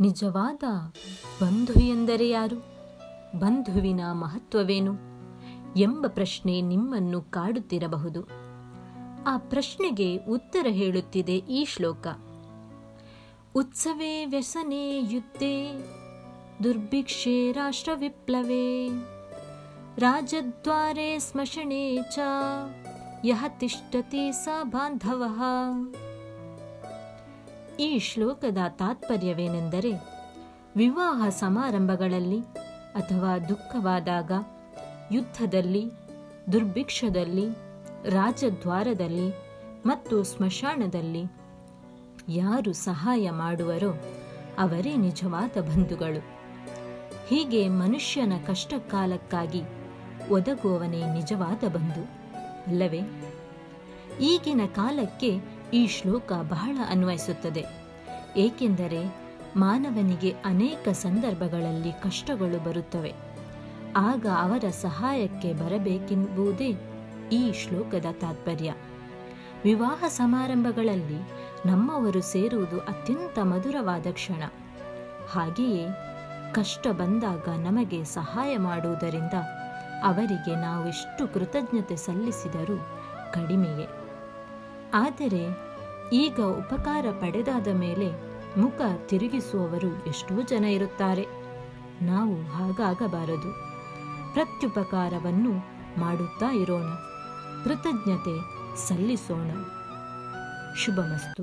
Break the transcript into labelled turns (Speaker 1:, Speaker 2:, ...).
Speaker 1: ನಿಜವಾದ ಬಂಧು ಎಂದರೆ ಯಾರು? ಬಂಧುವಿನ ಮಹತ್ವವೇನು? ಎಂಬ ಪ್ರಶ್ನೆ ನಿಮ್ಮನ್ನು ಕಾಡುತ್ತಿರಬಹುದು. ಆ ಪ್ರಶ್ನೆಗೆ ಉತ್ತರ ಹೇಳುತ್ತಿದೆ ಈ ಶ್ಲೋಕ. ಉತ್ಸವೇ ವ್ಯಸನೆ ಯುದ್ಧೆ, ದುರ್ಭಿಕ್ಷೆ ರಾಷ್ಟ್ರ ವಿಪ್ಲವೇ ರಾಜದ್ವಾರೆ ಸ್ಮಶಣೆ ಚ ಯಹ ತಿಷ್ಟತಿ ಸ ಬಾಂಧವಃ. ಈ ಶ್ಲೋಕದ ತಾತ್ಪರ್ಯವೇನೆಂದರೆ ವಿವಾಹ ಸಮಾರಂಭಗಳಲ್ಲಿ ಅಥವಾ ದುಃಖವಾದಾಗ, ಯುದ್ಧದಲ್ಲಿ, ದುರ್ಭಿಕ್ಷದಲ್ಲಿ, ರಾಜದ್ವಾರದಲ್ಲಿ ಮತ್ತು ಸ್ಮಶಾನದಲ್ಲಿ ಯಾರು ಸಹಾಯ ಮಾಡುವರೋ ಅವರೇ ನಿಜವಾದ ಬಂಧುಗಳು. ಹೀಗೆ ಮನುಷ್ಯನ ಕಷ್ಟಕಾಲಕ್ಕಾಗಿ ಒದಗುವವನೇ ನಿಜವಾದ ಬಂಧು, ಅಲ್ಲವೇ? ಈಗಿನ ಕಾಲಕ್ಕೆ ಈ ಶ್ಲೋಕ ಬಹಳ ಅನ್ವಯಿಸುತ್ತದೆ. ಏಕೆಂದರೆ ಮಾನವನಿಗೆ ಅನೇಕ ಸಂದರ್ಭಗಳಲ್ಲಿ ಕಷ್ಟಗಳು ಬರುತ್ತವೆ. ಆಗ ಅವರ ಸಹಾಯಕ್ಕೆ ಬರಬೇಕೆಂಬುದೇ ಈ ಶ್ಲೋಕದ ತಾತ್ಪರ್ಯ. ವಿವಾಹ ಸಮಾರಂಭಗಳಲ್ಲಿ ನಮ್ಮವರು ಸೇರುವುದು ಅತ್ಯಂತ ಮಧುರವಾದ ಕ್ಷಣ. ಹಾಗೆಯೇ ಕಷ್ಟ ಬಂದಾಗ ನಮಗೆ ಸಹಾಯ ಮಾಡುವುದರಿಂದ ಅವರಿಗೆ ನಾವೆಷ್ಟು ಕೃತಜ್ಞತೆ ಸಲ್ಲಿಸಿದರೂ ಕಡಿಮೆಯೇ. ಆದರೆ ಈಗ ಉಪಕಾರ ಪಡೆದಾದ ಮೇಲೆ ಮುಖ ತಿರುಗಿಸುವವರು ಎಷ್ಟೋ ಜನ ಇರುತ್ತಾರೆ. ನಾವು ಹಾಗಾಗಬಾರದು. ಪ್ರತ್ಯುಪಕಾರವನ್ನು ಮಾಡುತ್ತಾ ಇರೋಣ. ಕೃತಜ್ಞತೆ ಸಲ್ಲಿಸೋಣ. ಶುಭಮಸ್ತು.